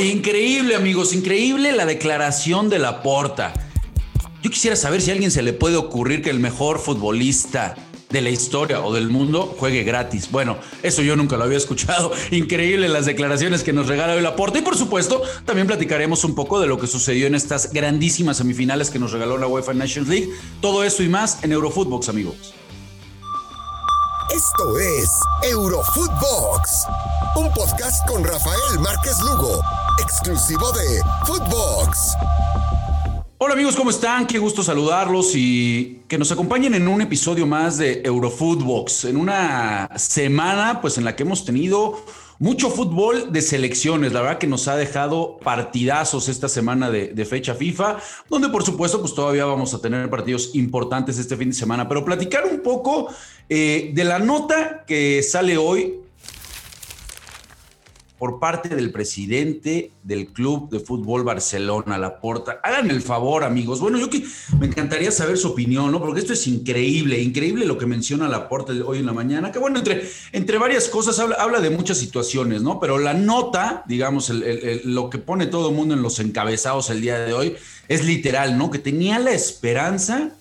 increíble, amigos, increíble la declaración de la porta. Yo quisiera saber si a alguien se le puede ocurrir que el mejor futbolista de la historia o del mundo juegue gratis. Bueno, eso yo nunca lo había escuchado. Increíble las declaraciones que nos regala hoy Laporta. Y por supuesto, también platicaremos un poco de lo que sucedió en estas grandísimas semifinales que nos regaló la UEFA Nations League. Todo eso y más en Eurofootbox, amigos. Esto es Eurofootbox, un podcast con Rafael Márquez Lugo, exclusivo de Footbox. Hola amigos, ¿cómo están? Qué gusto saludarlos y que nos acompañen en un episodio más de Eurofootbox, en una semana pues en la que hemos tenido mucho fútbol de selecciones, la verdad que nos ha dejado partidazos esta semana de, fecha FIFA, donde por supuesto pues todavía vamos a tener partidos importantes este fin de semana, pero platicar un poco eh, de la nota que sale hoy por parte del presidente del Club de Fútbol Barcelona, Laporta. Hagan el favor, amigos. Bueno, yo que me encantaría saber su opinión, ¿no? Porque esto es increíble, increíble lo que menciona Laporta hoy en la mañana, que bueno, entre, entre varias cosas habla, de muchas situaciones, ¿no? Pero la nota, digamos, lo que pone todo el mundo en los encabezados el día de hoy, es literal, ¿no? Que tenía la esperanza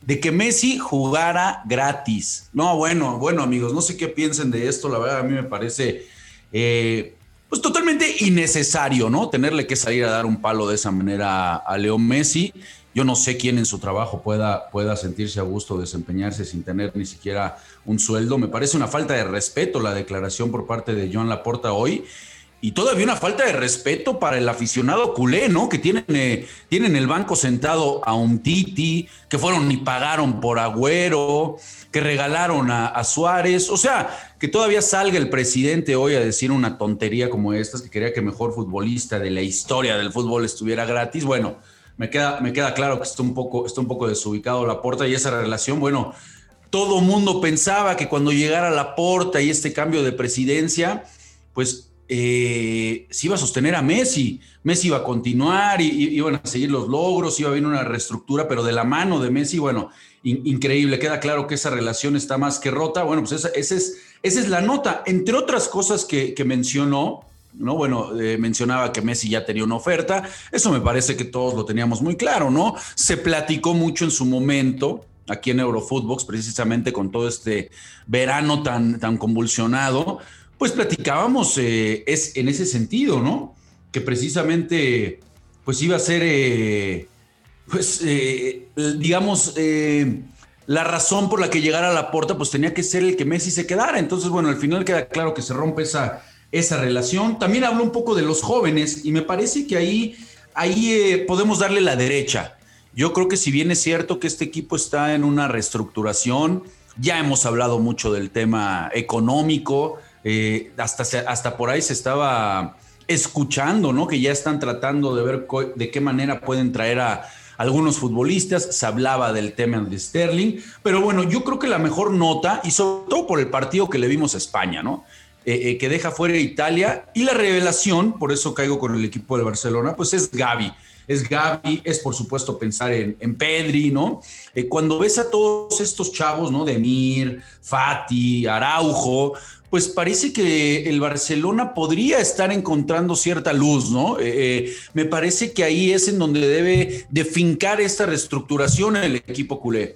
de que Messi jugara gratis. No, bueno, bueno, amigos, no sé qué piensen de esto, la verdad a mí me parece... Eh, pues totalmente innecesario, ¿no? Tenerle que salir a dar un palo de esa manera a Leo Messi. Yo no sé quién en su trabajo pueda, pueda sentirse a gusto desempeñarse sin tener ni siquiera un sueldo. Me parece una falta de respeto la declaración por parte de Joan Laporta hoy. Y todavía una falta de respeto para el aficionado culé, ¿no? Que tienen, eh, tienen el banco sentado a un Titi, que fueron y pagaron por Agüero, que regalaron a, Suárez. O sea, que todavía salga el presidente hoy a decir una tontería como estas, que quería que mejor futbolista de la historia del fútbol estuviera gratis. Bueno, me queda, me queda claro que está un poco, está un poco desubicado la porta y esa relación, bueno, todo mundo pensaba que cuando llegara la porta y este cambio de presidencia, pues eh, se iba a sostener a Messi. Messi iba a continuar, y, iban a seguir los logros, iba a haber una reestructura, pero de la mano de Messi, bueno, increíble. Queda claro que esa relación está más que rota. Bueno, pues esa, es, es la nota. Entre otras cosas que, mencionó, ¿no? Bueno, eh, mencionaba que Messi ya tenía una oferta. Eso me parece que todos lo teníamos muy claro, ¿no? Se platicó mucho en su momento aquí en Eurofootbox, precisamente con todo este verano tan convulsionado, pues platicábamos eh, es en ese sentido, ¿no? Que precisamente pues iba a ser eh, pues, eh, digamos, la razón por la que llegara a la puerta, pues tenía que ser el que Messi se quedara. Entonces, bueno, al final queda claro que se rompe esa, esa relación. También habló un poco de los jóvenes y me parece que ahí, ahí podemos darle la derecha. Yo creo que si bien es cierto que este equipo está en una reestructuración, ya hemos hablado mucho del tema económico, hasta, hasta por ahí se estaba escuchando, ¿no? Que ya están tratando de ver de qué manera pueden traer a, algunos futbolistas, se hablaba del tema de Sterling, pero bueno, yo creo que la mejor nota, y sobre todo por el partido que le vimos a España, ¿no? Eh, eh, que deja fuera Italia, y la revelación, por eso caigo con el equipo de Barcelona, pues es Gaby. Es Gaby, es por supuesto pensar en, en Pedri, ¿no? Eh, cuando ves a todos estos chavos, ¿no? Demir, Fati, Araujo, pues parece que el Barcelona podría estar encontrando cierta luz, ¿no? Eh, eh, me parece que ahí es en donde debe de fincar esta reestructuración el equipo culé.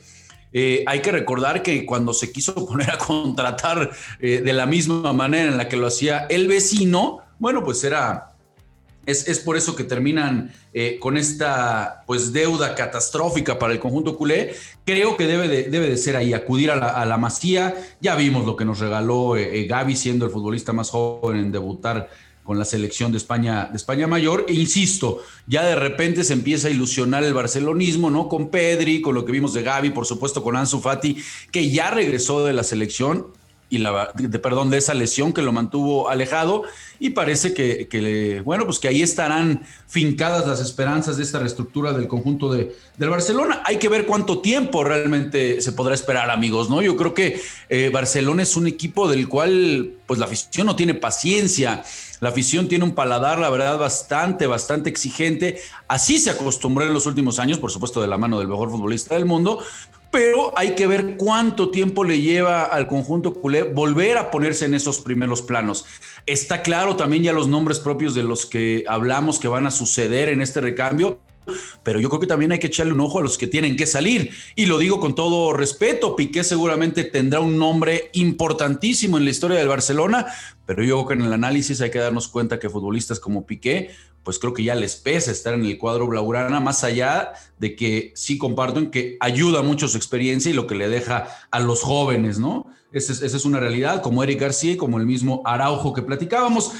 Hay que recordar que cuando se quiso poner a contratar de la misma manera en la que lo hacía el vecino, bueno, pues era es, por eso que terminan eh, con esta pues deuda catastrófica para el conjunto culé. Creo que debe de, debe de ser ahí, acudir a la, a masía. Ya vimos lo que nos regaló eh, eh, Gaby siendo el futbolista más joven en debutar con la selección de España, de España mayor. E insisto, ya de repente se empieza a ilusionar el barcelonismo, ¿no? Con Pedri, con lo que vimos de Gaby, por supuesto con Ansu Fati, que ya regresó de la selección y la, de, perdón, de esa lesión que lo mantuvo alejado y parece que, bueno, pues que ahí estarán fincadas las esperanzas de esta reestructura del conjunto de, del Barcelona. Hay que ver cuánto tiempo realmente se podrá esperar, amigos, ¿no? Yo creo que eh, Barcelona es un equipo del cual, pues la afición no tiene paciencia. La afición tiene un paladar, la verdad, bastante, bastante exigente. Así se acostumbró en los últimos años, por supuesto, de la mano del mejor futbolista del mundo, pero hay que ver cuánto tiempo le lleva al conjunto culé volver a ponerse en esos primeros planos. Está claro también ya los nombres propios de los que hablamos que van a suceder en este recambio pero yo creo que también hay que echarle un ojo a los que tienen que salir. Y lo digo con todo respeto, Piqué seguramente tendrá un nombre importantísimo en la historia del Barcelona, pero yo creo que en el análisis hay que darnos cuenta que futbolistas como Piqué, pues creo que ya les pesa estar en el cuadro blaugrana, más allá de que sí comparto en que ayuda mucho su experiencia y lo que le deja a los jóvenes, ¿no? Esa es, esa es una realidad, como Eric García y como el mismo Araujo que platicábamos.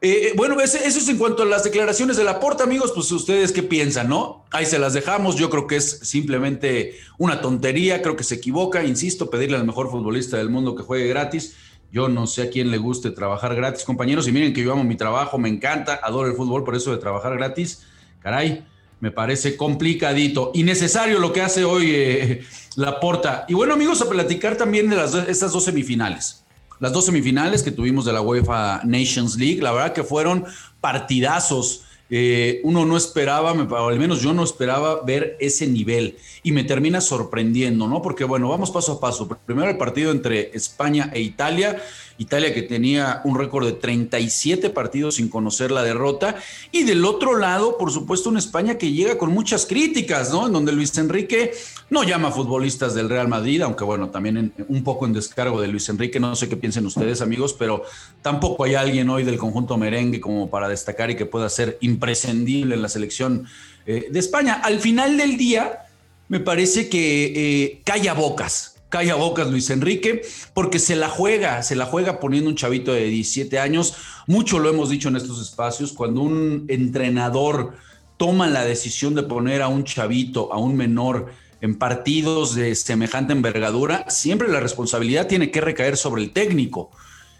Eh, bueno, eso es en cuanto a las declaraciones de Laporta, amigos, pues ustedes qué piensan, ¿no? Ahí se las dejamos, yo creo que es simplemente una tontería, creo que se equivoca, insisto, pedirle al mejor futbolista del mundo que juegue gratis. Yo no sé a quién le guste trabajar gratis, compañeros, y miren que yo amo mi trabajo, me encanta, adoro el fútbol, por eso de trabajar gratis, caray, me parece complicadito y necesario lo que hace hoy eh, Laporta. Y bueno, amigos, a platicar también de las, estas dos semifinales las dos semifinales que tuvimos de la UEFA Nations League, la verdad que fueron partidazos. Eh, uno no esperaba, o al menos yo no esperaba ver ese nivel y me termina sorprendiendo, ¿no? Porque bueno, vamos paso a paso. Primero el partido entre España e Italia Italia que tenía un récord de 37 partidos sin conocer la derrota. Y del otro lado, por supuesto, una España que llega con muchas críticas, ¿no? En donde Luis Enrique no llama a futbolistas del Real Madrid, aunque bueno, también un poco en descargo de Luis Enrique, no sé qué piensen ustedes amigos, pero tampoco hay alguien hoy del conjunto merengue como para destacar y que pueda ser imprescindible en la selección eh, de España. Al final del día, me parece que eh, calla bocas calla bocas Luis Enrique, porque se la juega, se la juega poniendo un chavito de 17 años. Mucho lo hemos dicho en estos espacios, cuando un entrenador toma la decisión de poner a un chavito, a un menor, en partidos de semejante envergadura, siempre la responsabilidad tiene que recaer sobre el técnico.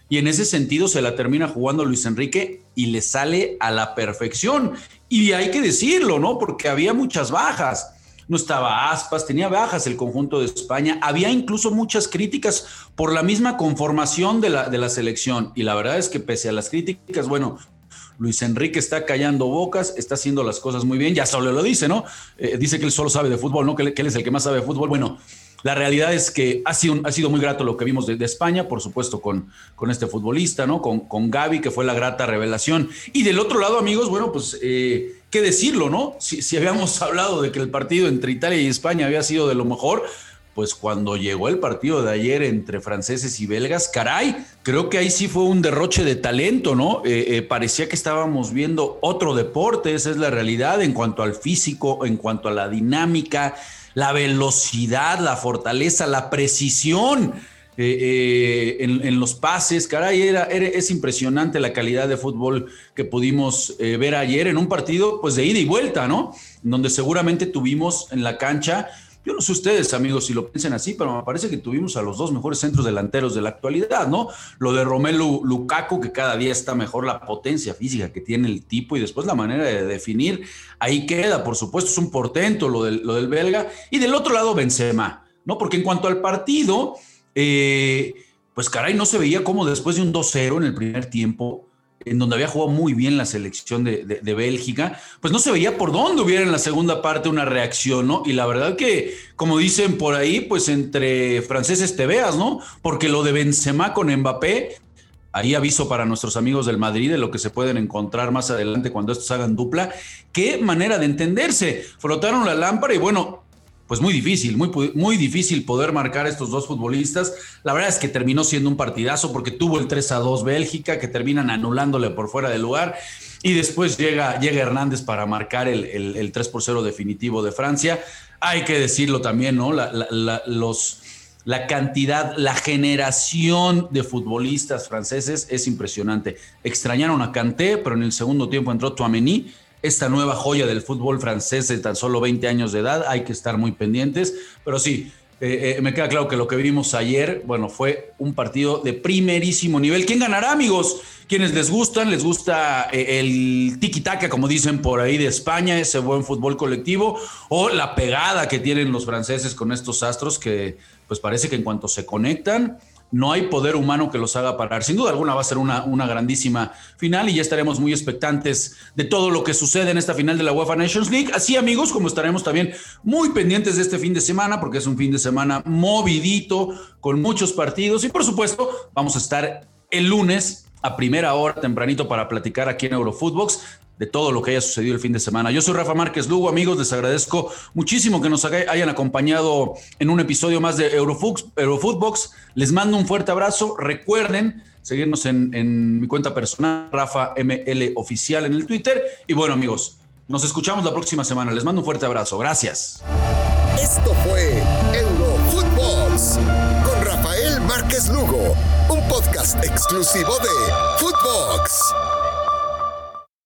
Y en ese sentido se la termina jugando Luis Enrique y le sale a la perfección. Y hay que decirlo, ¿no? Porque había muchas bajas no estaba Aspas, tenía bajas el conjunto de España, había incluso muchas críticas por la misma conformación de la, de la selección y la verdad es que pese a las críticas, bueno, Luis Enrique está callando bocas, está haciendo las cosas muy bien, ya solo lo dice, ¿no? Eh, dice que él solo sabe de fútbol, ¿no? Que él, es el que más sabe de fútbol. Bueno, la realidad es que ha sido, muy grato lo que vimos de, España, por supuesto, con, este futbolista, ¿no? Con, Gaby, que fue la grata revelación. Y del otro lado, amigos, bueno, pues eh, qué decirlo, ¿no? Si, habíamos hablado de que el partido entre Italia y España había sido de lo mejor, pues cuando llegó el partido de ayer entre franceses y belgas, caray, creo que ahí sí fue un derroche de talento, ¿no? Eh, eh, parecía que estábamos viendo otro deporte, esa es la realidad en cuanto al físico, en cuanto a la dinámica, la velocidad, la fortaleza, la precisión. Eh, eh, en, los pases, caray, era, es impresionante la calidad de fútbol que pudimos eh, ver ayer en un partido pues de ida y vuelta, ¿no? Donde seguramente tuvimos en la cancha, yo no sé ustedes amigos si lo piensan así, pero me parece que tuvimos a los dos mejores centros delanteros de la actualidad, ¿no? Lo de Romelu Lukaku, que cada día está mejor la potencia física que tiene el tipo y después la manera de definir, ahí queda, por supuesto, es un portento lo del, lo del belga, y del otro lado Benzema, ¿no? Porque en cuanto al partido eh, pues caray, no se veía como después de un 2-0 en el primer tiempo, en donde había jugado muy bien la selección de, Bélgica, pues no se veía por dónde hubiera en la segunda parte una reacción, ¿no? Y la verdad que, como dicen por ahí, pues entre franceses te veas, ¿no? Porque lo de Benzema con Mbappé, ahí aviso para nuestros amigos del Madrid de lo que se pueden encontrar más adelante cuando estos hagan dupla, qué manera de entenderse, frotaron la lámpara y bueno, pues muy difícil, muy, muy difícil poder marcar a estos dos futbolistas. La verdad es que terminó siendo un partidazo porque tuvo el 3 a 2 Bélgica, que terminan anulándole por fuera del lugar. Y después llega, llega Hernández para marcar el, el, 3 por 0 definitivo de Francia. Hay que decirlo también, ¿no? La, los, la cantidad, la generación de futbolistas franceses es impresionante. Extrañaron a Kanté, pero en el segundo tiempo entró Tuamení esta nueva joya del fútbol francés de tan solo 20 años de edad. Hay que estar muy pendientes, pero sí, eh, eh, me queda claro que lo que vimos ayer, bueno, fue un partido de primerísimo nivel. ¿Quién ganará, amigos? Quienes les gustan, les gusta eh, el tiki-taka, como dicen por ahí de España, ese buen fútbol colectivo, o la pegada que tienen los franceses con estos astros que, pues parece que en cuanto se conectan, no hay poder humano que los haga parar. Sin duda alguna va a ser una, grandísima final y ya estaremos muy expectantes de todo lo que sucede en esta final de la UEFA Nations League. Así amigos, como estaremos también muy pendientes de este fin de semana, porque es un fin de semana movidito, con muchos partidos y por supuesto vamos a estar el lunes a primera hora, tempranito, para platicar aquí en Eurofootbox de todo lo que haya sucedido el fin de semana. Yo soy Rafa Márquez Lugo, amigos, les agradezco muchísimo que nos hayan acompañado en un episodio más de Eurofootbox. Les mando un fuerte abrazo. Recuerden seguirnos en, en mi cuenta personal, Rafa ML Oficial en el Twitter. Y bueno, amigos, nos escuchamos la próxima semana. Les mando un fuerte abrazo. Gracias. Esto fue Eurofootbox con Rafael Márquez Lugo, un podcast exclusivo de Footbox.